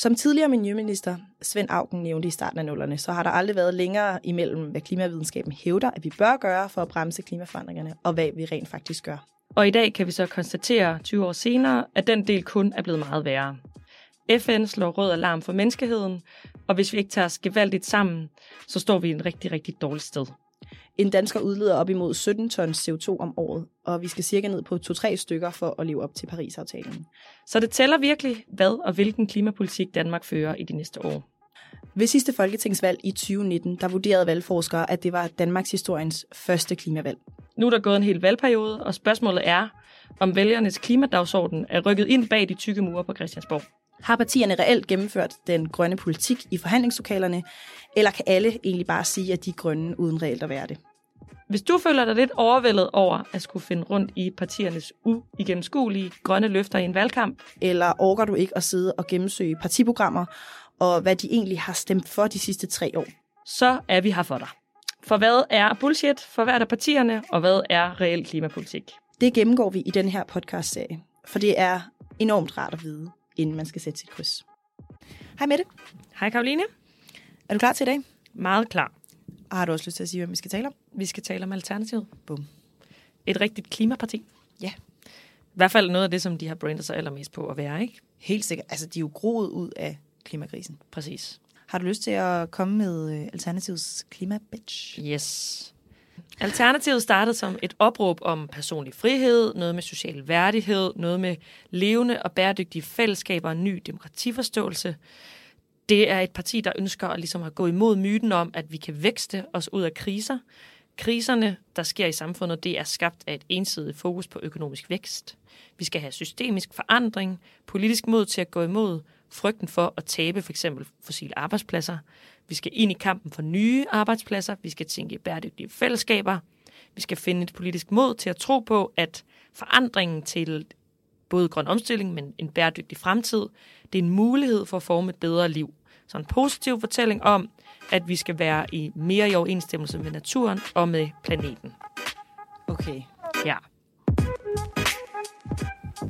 Som tidligere miljøminister Svend Augen nævnte i starten af nullerne, så har der aldrig været længere imellem, hvad klimavidenskaben hævder, at vi bør gøre for at bremse klimaforandringerne, og hvad vi rent faktisk gør. Og i dag kan vi så konstatere 20 år senere, at den del kun er blevet meget værre. FN slår rød alarm for menneskeheden, og hvis vi ikke tager os gevaldigt sammen, så står vi i en rigtig, rigtig dårlig sted. En dansker udleder op imod 17 tons CO2 om året, og vi skal cirka ned på 2-3 stykker for at leve op til Paris-aftalen. Så det tæller virkelig, hvad og hvilken klimapolitik Danmark fører i de næste år. Ved sidste folketingsvalg i 2019, der vurderede valgforskere, at det var Danmarks historiens første klimavalg. Nu er der gået en hel valgperiode, og spørgsmålet er, om vælgernes klimadagsorden er rykket ind bag de tykke mure på Christiansborg. Har partierne reelt gennemført den grønne politik i forhandlingslokalerne, eller kan alle egentlig bare sige, at de er grønne uden reelt at være det? Hvis du føler dig lidt overvældet over at skulle finde rundt i partiernes uigennemskuelige grønne løfter i en valgkamp, eller orker du ikke at sidde og gennemsøge partiprogrammer, og hvad de egentlig har stemt for de sidste tre år, så er vi her for dig. For hvad er bullshit for hvert af partierne, og hvad er reel klimapolitik? Det gennemgår vi i den her podcast-serie, for det er enormt rart at vide, inden man skal sætte sit kryds. Hej Mette. Hej Karoline. Er du klar til i dag? Meget klar. Og har du også lyst til at sige, hvem vi skal tale om? Vi skal tale om Alternativet. Bum. Et rigtigt klimaparti. Ja. I hvert fald noget af det, som de har brandet sig allermest på at være, ikke? Helt sikkert. Altså, de er jo groet ud af klimakrisen. Præcis. Har du lyst til at komme med øh, Alternativets klimabitch? Yes. Alternativet startede som et opråb om personlig frihed, noget med social værdighed, noget med levende og bæredygtige fællesskaber og ny demokratiforståelse. Det er et parti, der ønsker at, ligesom at gå imod myten om, at vi kan vækste os ud af kriser. Kriserne, der sker i samfundet, det er skabt af et ensidigt fokus på økonomisk vækst. Vi skal have systemisk forandring, politisk mod til at gå imod frygten for at tabe for eksempel fossile arbejdspladser. Vi skal ind i kampen for nye arbejdspladser. Vi skal tænke i bæredygtige fællesskaber. Vi skal finde et politisk mod til at tro på, at forandringen til både grøn omstilling, men en bæredygtig fremtid, det er en mulighed for at forme et bedre liv. Så en positiv fortælling om, at vi skal være i mere i overensstemmelse med naturen og med planeten. Okay. Ja.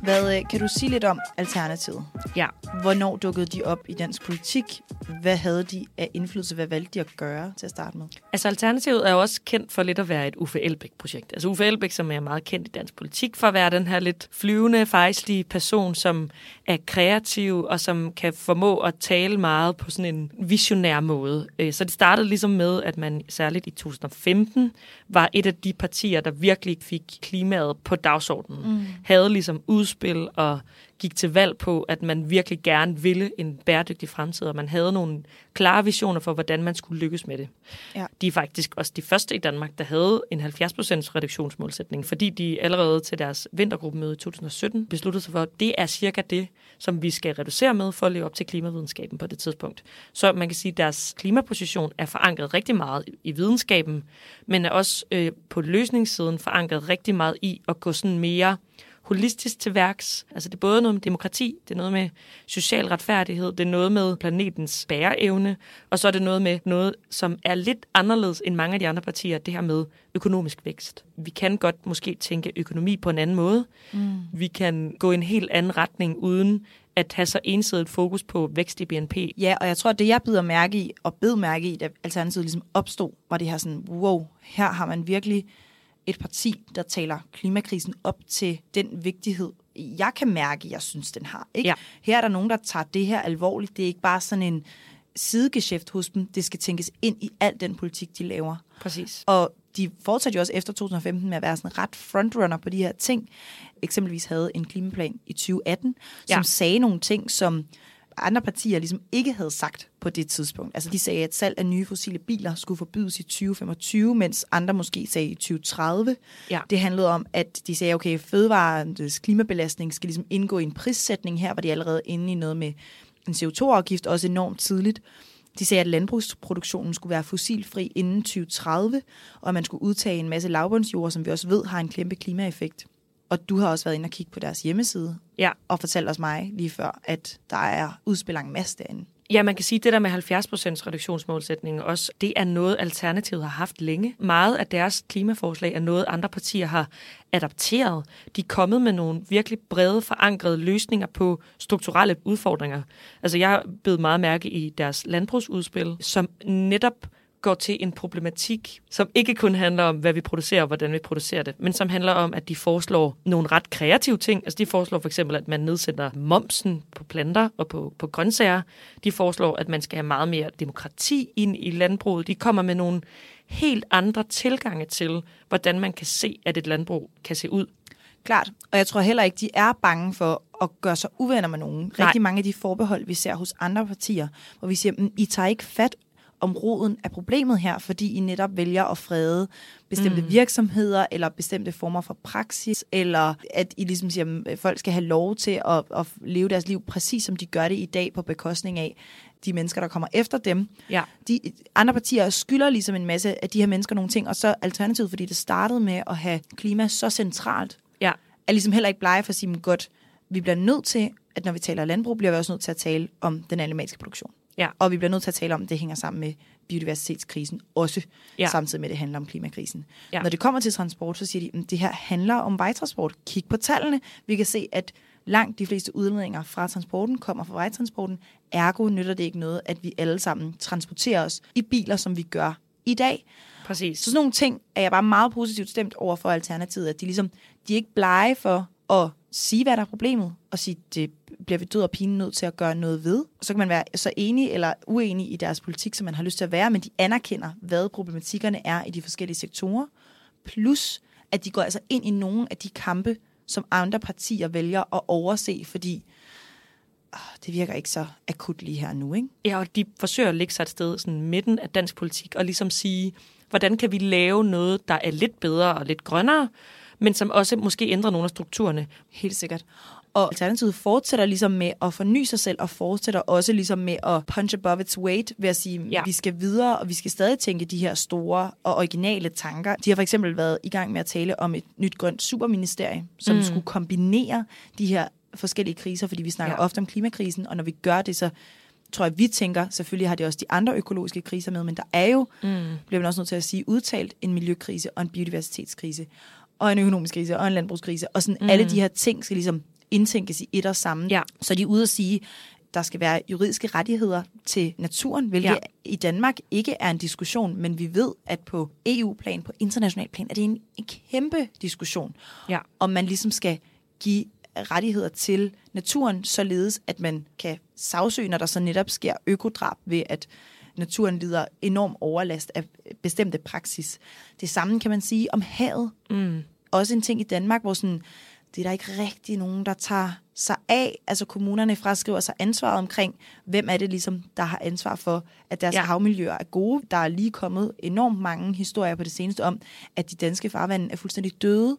Hvad øh, kan du sige lidt om Alternativet? Ja. Hvornår dukkede de op i dansk politik? Hvad havde de af indflydelse? Hvad valgte de at gøre til at starte med? Altså Alternativet er jo også kendt for lidt at være et Uffe Elbæk-projekt. Altså Uffe Elbæk, som er meget kendt i dansk politik for at være den her lidt flyvende, fejslige person, som er kreativ og som kan formå at tale meget på sådan en visionær måde. Øh, så det startede ligesom med, at man særligt i 2015 var et af de partier, der virkelig fik klimaet på dagsordenen. Mm. Havde ligesom udspil og gik til valg på, at man virkelig gerne ville en bæredygtig fremtid, og man havde nogle klare visioner for, hvordan man skulle lykkes med det. Ja. De er faktisk også de første i Danmark, der havde en 70% reduktionsmålsætning, fordi de allerede til deres vintergruppemøde i 2017 besluttede sig for, at det er cirka det, som vi skal reducere med for at leve op til klimavidenskaben på det tidspunkt. Så man kan sige, at deres klimaposition er forankret rigtig meget i videnskaben, men er også øh, på løsningssiden forankret rigtig meget i at gå sådan mere holistisk til værks. Altså det er både noget med demokrati, det er noget med social retfærdighed, det er noget med planetens bæreevne, og så er det noget med noget, som er lidt anderledes end mange af de andre partier, det her med økonomisk vækst. Vi kan godt måske tænke økonomi på en anden måde. Mm. Vi kan gå i en helt anden retning uden at have så ensidigt fokus på vækst i BNP. Ja, og jeg tror, at det jeg bider mærke i, og bed mærke i, da Alternativet ligesom opstod, var det her sådan, wow, her har man virkelig et parti, der taler klimakrisen op til den vigtighed, jeg kan mærke, jeg synes, den har. Ikke? Ja. Her er der nogen, der tager det her alvorligt. Det er ikke bare sådan en sidegeschæft hos dem. Det skal tænkes ind i al den politik, de laver. Præcis. Og de fortsatte jo også efter 2015 med at være sådan ret frontrunner på de her ting. Eksempelvis havde en klimaplan i 2018, som ja. sagde nogle ting, som andre partier ligesom ikke havde sagt på det tidspunkt. Altså de sagde, at salg af nye fossile biler skulle forbydes i 2025, mens andre måske sagde i 2030. Ja. Det handlede om, at de sagde, okay, fødevarens klimabelastning skal ligesom indgå i en prissætning. Her var de allerede inde i noget med en CO2-afgift, også enormt tidligt. De sagde, at landbrugsproduktionen skulle være fossilfri inden 2030, og at man skulle udtage en masse lavbundsjord, som vi også ved har en kæmpe klimaeffekt. Og du har også været inde og kigge på deres hjemmeside, ja. og fortalt os mig lige før, at der er udspillet en masse derinde. Ja, man kan sige, at det der med 70% reduktionsmålsætningen også, det er noget, Alternativet har haft længe. Meget af deres klimaforslag er noget, andre partier har adapteret. De er kommet med nogle virkelig brede, forankrede løsninger på strukturelle udfordringer. Altså, jeg har meget mærke i deres landbrugsudspil, som netop går til en problematik, som ikke kun handler om, hvad vi producerer og hvordan vi producerer det, men som handler om, at de foreslår nogle ret kreative ting. Altså de foreslår for eksempel, at man nedsætter momsen på planter og på, på grøntsager. De foreslår, at man skal have meget mere demokrati ind i landbruget. De kommer med nogle helt andre tilgange til, hvordan man kan se, at et landbrug kan se ud. Klart, og jeg tror heller ikke, de er bange for at gøre sig uvenner med nogen. Nej. Rigtig mange af de forbehold, vi ser hos andre partier, hvor vi siger, mm, I tager ikke fat om roden af problemet her, fordi I netop vælger at frede bestemte mm. virksomheder, eller bestemte former for praksis, eller at I ligesom siger, at folk skal have lov til at, at leve deres liv præcis som de gør det i dag, på bekostning af de mennesker, der kommer efter dem. Ja. De andre partier skylder ligesom en masse af de her mennesker nogle ting, og så alternativet, fordi det startede med at have klima så centralt, ja. er ligesom heller ikke blege for at sige, godt, vi bliver nødt til, at når vi taler landbrug, bliver vi også nødt til at tale om den animalske produktion. Ja. Og vi bliver nødt til at tale om, at det hænger sammen med biodiversitetskrisen også, ja. samtidig med, at det handler om klimakrisen. Ja. Når det kommer til transport, så siger de, at det her handler om vejtransport. Kig på tallene. Vi kan se, at langt de fleste udledninger fra transporten kommer fra vejtransporten. Ergo nytter det ikke noget, at vi alle sammen transporterer os i biler, som vi gør i dag. Præcis. Så sådan nogle ting er jeg bare meget positivt stemt over for Alternativet, at de ligesom, de er ikke blege for at sige, hvad der er problemet, og sige, det bliver vi død og pine nødt til at gøre noget ved. Så kan man være så enig eller uenig i deres politik, som man har lyst til at være, men de anerkender, hvad problematikkerne er i de forskellige sektorer. Plus, at de går altså ind i nogle af de kampe, som andre partier vælger at overse, fordi oh, det virker ikke så akut lige her nu, ikke? Ja, og de forsøger at lægge sig et sted sådan midten af dansk politik, og ligesom sige, hvordan kan vi lave noget, der er lidt bedre og lidt grønnere, men som også måske ændrer nogle af strukturerne. Helt sikkert. Og Alternativet fortsætter ligesom med at forny sig selv, og fortsætter også ligesom med at punch above its weight, ved at sige, ja. vi skal videre, og vi skal stadig tænke de her store og originale tanker. De har for eksempel været i gang med at tale om et nyt grønt superministerie, som mm. skulle kombinere de her forskellige kriser, fordi vi snakker ja. ofte om klimakrisen, og når vi gør det, så tror jeg, vi tænker, selvfølgelig har de også de andre økologiske kriser med, men der er jo, mm. bliver man også nødt til at sige, udtalt en miljøkrise og en biodiversitetskrise og en økonomisk krise, og en landbrugskrise, og sådan mm. alle de her ting skal ligesom indtænkes i et og samme. Ja. Så de er ude at sige, der skal være juridiske rettigheder til naturen, hvilket ja. i Danmark ikke er en diskussion, men vi ved, at på EU-plan, på international plan, er det en, en kæmpe diskussion, ja. om man ligesom skal give rettigheder til naturen, således at man kan sagsøge, når der så netop sker økodrab ved, at naturen lider enorm overlast af bestemte praksis. Det samme kan man sige om havet. Mm. Også en ting i Danmark, hvor sådan, det er der ikke rigtig nogen, der tager sig af. Altså kommunerne fraskriver sig ansvaret omkring, hvem er det ligesom, der har ansvar for, at deres ja. havmiljøer er gode. Der er lige kommet enormt mange historier på det seneste om, at de danske farvande er fuldstændig døde.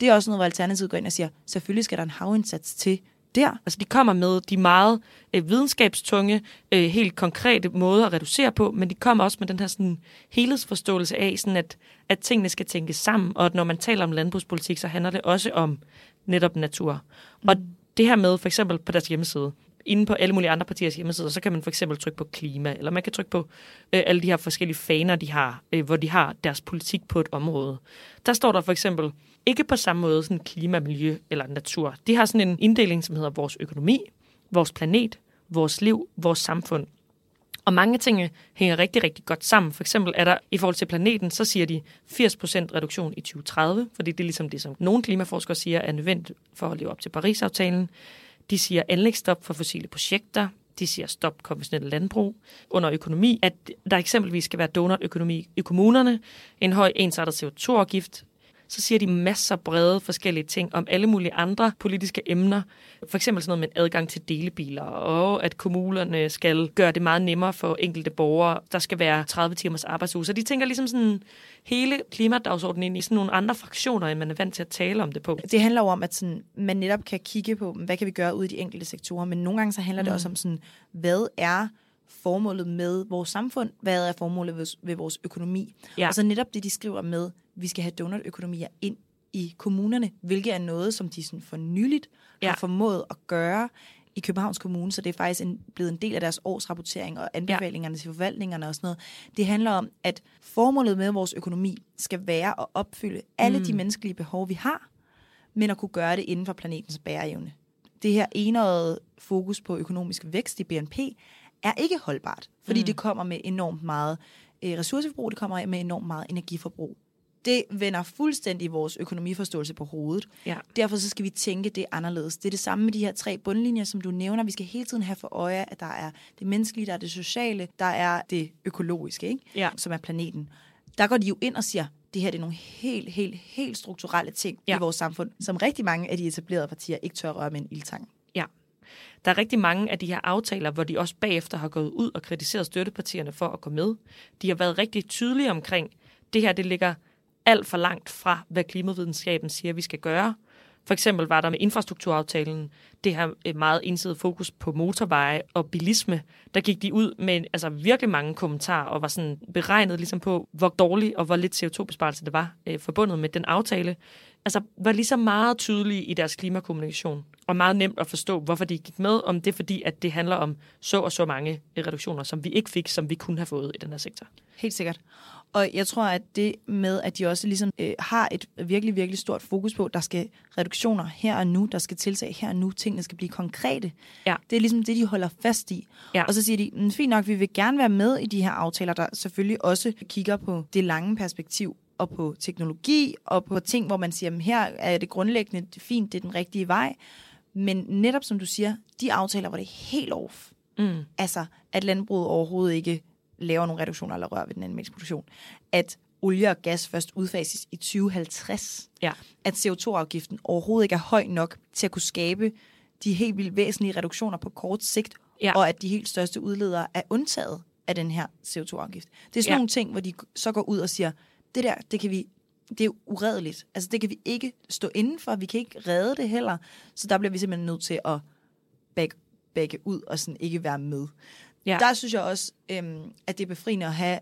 Det er også noget, hvor Alternativet går ind og siger, selvfølgelig skal der en havindsats til, der. Altså de kommer med de meget øh, videnskabstunge, øh, helt konkrete måder at reducere på, men de kommer også med den her sådan, helhedsforståelse af, sådan at, at tingene skal tænkes sammen, og at når man taler om landbrugspolitik, så handler det også om netop natur. Mm. Og det her med, for eksempel på deres hjemmeside, inde på alle mulige andre partiers hjemmesider, så kan man for eksempel trykke på klima, eller man kan trykke på øh, alle de her forskellige faner, de har, øh, hvor de har deres politik på et område. Der står der for eksempel, ikke på samme måde sådan klima, miljø eller natur. De har sådan en inddeling, som hedder vores økonomi, vores planet, vores liv, vores samfund. Og mange ting hænger rigtig, rigtig godt sammen. For eksempel er der i forhold til planeten, så siger de 80% reduktion i 2030, fordi det er ligesom det, som nogle klimaforskere siger er nødvendigt for at leve op til Paris-aftalen. De siger anlægsstop for fossile projekter. De siger stop konventionelle landbrug. Under økonomi, at der eksempelvis skal være donutøkonomi i kommunerne, en høj ensartet CO2-afgift, så siger de masser brede forskellige ting om alle mulige andre politiske emner. For eksempel sådan noget med adgang til delebiler, og at kommunerne skal gøre det meget nemmere for enkelte borgere. Der skal være 30 timers arbejdsuge. Så de tænker ligesom sådan hele klimadagsordenen ind i sådan nogle andre fraktioner, end man er vant til at tale om det på. Det handler jo om, at sådan, man netop kan kigge på, hvad kan vi gøre ude i de enkelte sektorer, men nogle gange så handler mm. det også om sådan, hvad er formålet med vores samfund, hvad er formålet ved, ved vores økonomi. Ja. Og så netop det, de skriver med, vi skal have donutøkonomier ind i kommunerne, hvilket er noget, som de sådan for nyligt ja. har formået at gøre i Københavns Kommune, så det er faktisk en, blevet en del af deres årsrapportering og anbefalingerne ja. til forvaltningerne og sådan noget. Det handler om, at formålet med vores økonomi skal være at opfylde alle mm. de menneskelige behov, vi har, men at kunne gøre det inden for planetens bæreevne. Det her enårede fokus på økonomisk vækst i BNP er ikke holdbart, fordi mm. det kommer med enormt meget øh, ressourceforbrug, det kommer med enormt meget energiforbrug det vender fuldstændig vores økonomiforståelse på hovedet. Ja. Derfor så skal vi tænke det anderledes. Det er det samme med de her tre bundlinjer, som du nævner. Vi skal hele tiden have for øje, at der er det menneskelige, der er det sociale, der er det økologiske, ikke? Ja. som er planeten. Der går de jo ind og siger, det her det er nogle helt, helt, helt strukturelle ting ja. i vores samfund, som rigtig mange af de etablerede partier ikke tør røre med en ildtang. Der er rigtig mange af de her aftaler, hvor de også bagefter har gået ud og kritiseret støttepartierne for at gå med. De har været rigtig tydelige omkring, det her det ligger alt for langt fra, hvad klimavidenskaben siger, vi skal gøre. For eksempel var der med infrastrukturaftalen det her øh, meget ensidige fokus på motorveje og bilisme. Der gik de ud med altså, virkelig mange kommentarer og var sådan beregnet ligesom på, hvor dårlig og hvor lidt CO2-besparelse det var øh, forbundet med den aftale. Altså var lige så meget tydelige i deres klimakommunikation og meget nemt at forstå, hvorfor de gik med, om det er fordi, at det handler om så og så mange reduktioner, som vi ikke fik, som vi kunne have fået i den her sektor. Helt sikkert. Og jeg tror, at det med, at de også ligesom øh, har et virkelig, virkelig stort fokus på, der skal reduktioner her og nu, der skal tiltag her og nu, tingene skal blive konkrete. Ja. Det er ligesom det, de holder fast i. Ja. Og så siger de, mm, fint nok, vi vil gerne være med i de her aftaler, der selvfølgelig også kigger på det lange perspektiv og på teknologi og på ting, hvor man siger, at her er det grundlæggende fint, det er den rigtige vej. Men netop som du siger, de aftaler, hvor det er helt off. Mm. Altså, at landbruget overhovedet ikke laver nogle reduktioner eller rører ved den animalske produktion, at olie og gas først udfases i 2050. Ja. At CO2-afgiften overhovedet ikke er høj nok til at kunne skabe de helt vildt væsentlige reduktioner på kort sigt, ja. og at de helt største udledere er undtaget af den her CO2-afgift. Det er sådan ja. nogle ting, hvor de så går ud og siger, det der, det kan vi det er uredeligt. Altså, det kan vi ikke stå indenfor. Vi kan ikke redde det heller. Så der bliver vi simpelthen nødt til at bagge, bagge ud og sådan ikke være med. Ja. Der synes jeg også, øhm, at det er befriende at have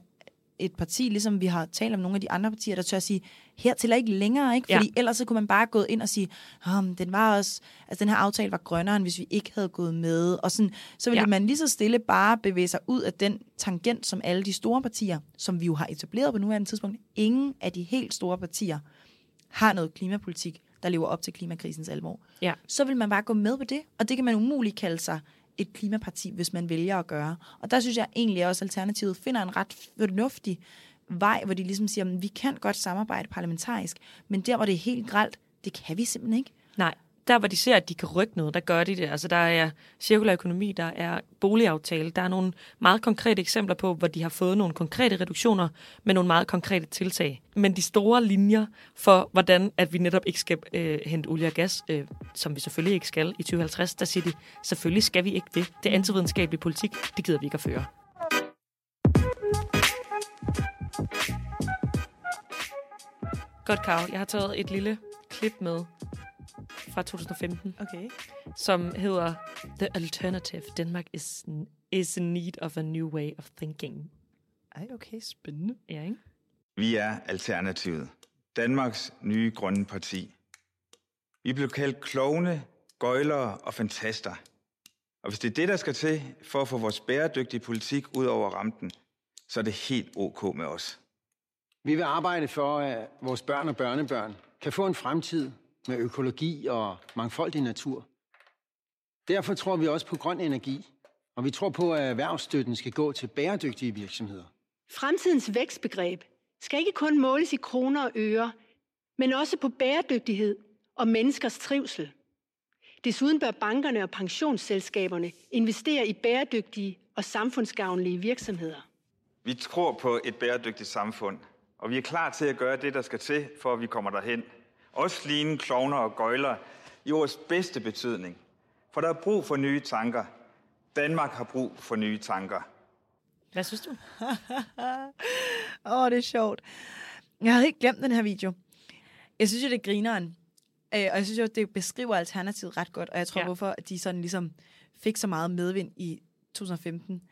et parti, ligesom vi har talt om nogle af de andre partier, der tør at sige, her til ikke længere, ikke? Fordi ja. ellers så kunne man bare gå ind og sige, oh, den var også, altså den her aftale var grønnere, end hvis vi ikke havde gået med. Og sådan, så ville ja. man lige så stille bare bevæge sig ud af den tangent, som alle de store partier, som vi jo har etableret på nuværende tidspunkt, ingen af de helt store partier har noget klimapolitik, der lever op til klimakrisens alvor. Ja. Så vil man bare gå med på det, og det kan man umuligt kalde sig et klimaparti, hvis man vælger at gøre. Og der synes jeg egentlig også, at Alternativet finder en ret fornuftig vej, hvor de ligesom siger, at vi kan godt samarbejde parlamentarisk, men der, hvor det er helt gralt, det kan vi simpelthen ikke. Nej, der hvor de ser, at de kan rykke noget, der gør de det. Altså der er cirkulær økonomi, der er boligaftale, der er nogle meget konkrete eksempler på, hvor de har fået nogle konkrete reduktioner med nogle meget konkrete tiltag. Men de store linjer for, hvordan at vi netop ikke skal øh, hente olie og gas, øh, som vi selvfølgelig ikke skal i 2050, der siger de, selvfølgelig skal vi ikke det. Det er antividenskabelig politik, det gider vi ikke at føre. Godt, Karl. Jeg har taget et lille klip med fra 2015, okay. som hedder The Alternative. Denmark is, is in need of a new way of thinking. Ej, okay, spændende. Ja, ikke? Vi er Alternativet. Danmarks nye grønne parti. Vi blev kaldt klovne, gøjlere og fantaster. Og hvis det er det, der skal til for at få vores bæredygtige politik ud over rampen, så er det helt ok med os. Vi vil arbejde for, at vores børn og børnebørn kan få en fremtid, med økologi og mangfoldig natur. Derfor tror vi også på grøn energi, og vi tror på, at erhvervsstøtten skal gå til bæredygtige virksomheder. Fremtidens vækstbegreb skal ikke kun måles i kroner og øre, men også på bæredygtighed og menneskers trivsel. Desuden bør bankerne og pensionsselskaberne investere i bæredygtige og samfundsgavnlige virksomheder. Vi tror på et bæredygtigt samfund, og vi er klar til at gøre det, der skal til, for at vi kommer derhen – også lignende klovner og gøjler i ordets bedste betydning. For der er brug for nye tanker. Danmark har brug for nye tanker. Hvad synes du? Åh, oh, det er sjovt. Jeg havde ikke glemt den her video. Jeg synes jo, det er grineren. Øh, og jeg synes jo, det beskriver Alternativet ret godt. Og jeg tror, ja. hvorfor de sådan ligesom fik så meget medvind i 2015,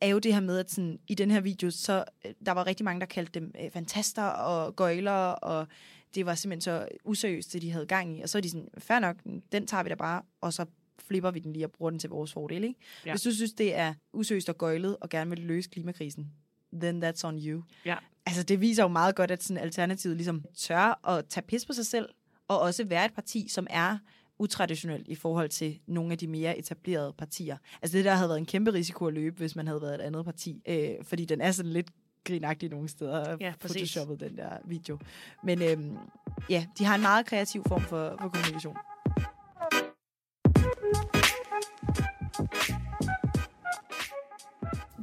er jo det her med, at sådan, i den her video, så øh, der var rigtig mange, der kaldte dem øh, fantaster og gøjler, og det var simpelthen så useriøst, det de havde gang i. Og så er de sådan, fair nok, den tager vi da bare, og så flipper vi den lige og bruger den til vores fordel. Ikke? Ja. Hvis du synes, det er usøst og gøjlet og gerne vil løse klimakrisen, then that's on you. Ja. Altså, det viser jo meget godt, at sådan Alternativet ligesom tør at tage pis på sig selv, og også være et parti, som er utraditionelt i forhold til nogle af de mere etablerede partier. Altså det der havde været en kæmpe risiko at løbe, hvis man havde været et andet parti, øh, fordi den er sådan lidt grinagtig nogle steder, Ja, photoshoppet den der video. Men øhm, ja, de har en meget kreativ form for, for kommunikation.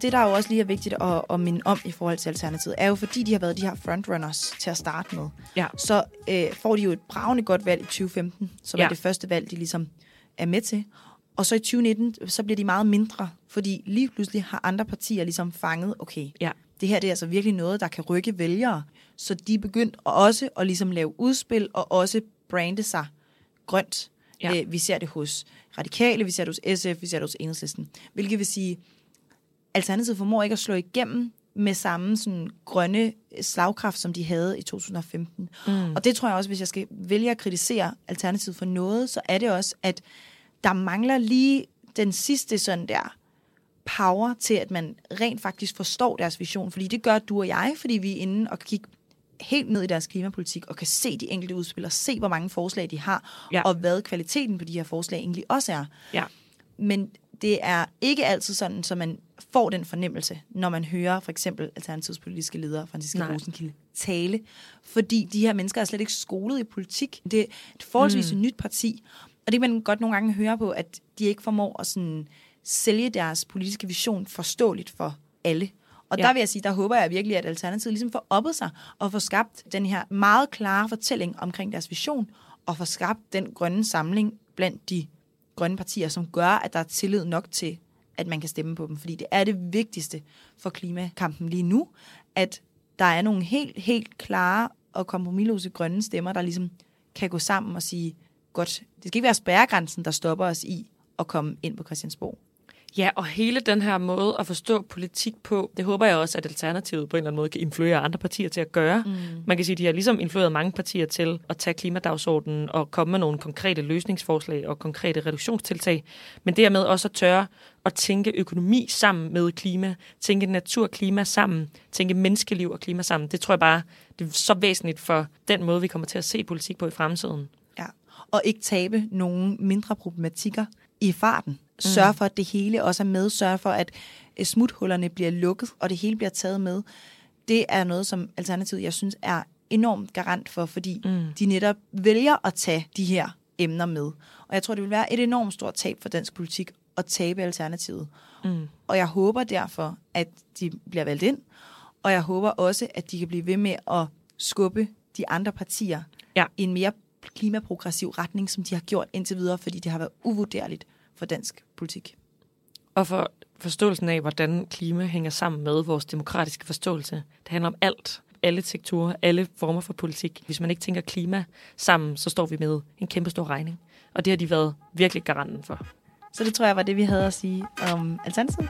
det, der jo også lige er vigtigt at, at minde om i forhold til Alternativet, er jo fordi, de har været de her frontrunners til at starte med. Ja. Så øh, får de jo et bravende godt valg i 2015, som Ja. er det første valg, de ligesom er med til. Og så i 2019, så bliver de meget mindre, fordi lige pludselig har andre partier ligesom fanget, okay, Ja. Det her det er altså virkelig noget, der kan rykke vælgere. Så de er begyndt også at ligesom lave udspil og også brande sig grønt. Ja. Øh, vi ser det hos Radikale, vi ser det hos SF, vi ser det hos Enhedslisten. Hvilket vil sige, Alternativet formår ikke at slå igennem med samme sådan, grønne slagkraft, som de havde i 2015. Mm. Og det tror jeg også, hvis jeg skal vælge at kritisere Alternativet for noget, så er det også, at der mangler lige den sidste sådan der power til, at man rent faktisk forstår deres vision. Fordi det gør du og jeg, fordi vi er inde og kigge helt ned i deres klimapolitik og kan se de enkelte udspil og se, hvor mange forslag de har, Ja. og hvad kvaliteten på de her forslag egentlig også er. Ja. Men det er ikke altid sådan, så man får den fornemmelse, når man hører for eksempel Alternativets politiske leder, Franziska Nej. Rosenkilde, tale. Fordi de her mennesker er slet ikke skolet i politik. Det er et forholdsvis mm. nyt parti. Og det kan man godt nogle gange høre på, at de ikke formår at sådan sælge deres politiske vision forståeligt for alle. Og Ja. der vil jeg sige, der håber jeg virkelig, at Alternativet ligesom får oppet sig og får skabt den her meget klare fortælling omkring deres vision, og får skabt den grønne samling blandt de grønne partier, som gør, at der er tillid nok til, at man kan stemme på dem. Fordi det er det vigtigste for klimakampen lige nu, at der er nogle helt, helt klare og kompromilløse grønne stemmer, der ligesom kan gå sammen og sige, godt, det skal ikke være spærregrænsen, der stopper os i at komme ind på Christiansborg. Ja, og hele den her måde at forstå politik på, det håber jeg også, at Alternativet på en eller anden måde kan influere andre partier til at gøre. Mm. Man kan sige, at de har ligesom influeret mange partier til at tage klimadagsordenen og komme med nogle konkrete løsningsforslag og konkrete reduktionstiltag. Men dermed også at tørre at tænke økonomi sammen med klima, tænke natur og klima sammen, tænke menneskeliv og klima sammen. Det tror jeg bare, det er så væsentligt for den måde, vi kommer til at se politik på i fremtiden. Ja. Og ikke tabe nogle mindre problematikker i farten. Sørg for, at det hele også er med. Sørg for, at øh, smuthullerne bliver lukket, og det hele bliver taget med. Det er noget, som Alternativet, jeg synes, er enormt garant for, fordi mm. de netop vælger at tage de her emner med. Og jeg tror, det vil være et enormt stort tab for dansk politik at tabe Alternativet. Mm. Og jeg håber derfor, at de bliver valgt ind, og jeg håber også, at de kan blive ved med at skubbe de andre partier Ja. i en mere klimaprogressiv retning, som de har gjort indtil videre, fordi det har været uvurderligt for dansk politik. Og for forståelsen af, hvordan klima hænger sammen med vores demokratiske forståelse. Det handler om alt. Alle sektorer, alle former for politik. Hvis man ikke tænker klima sammen, så står vi med en kæmpe stor regning. Og det har de været virkelig garanten for. Så det tror jeg var det, vi havde at sige om Alternativet.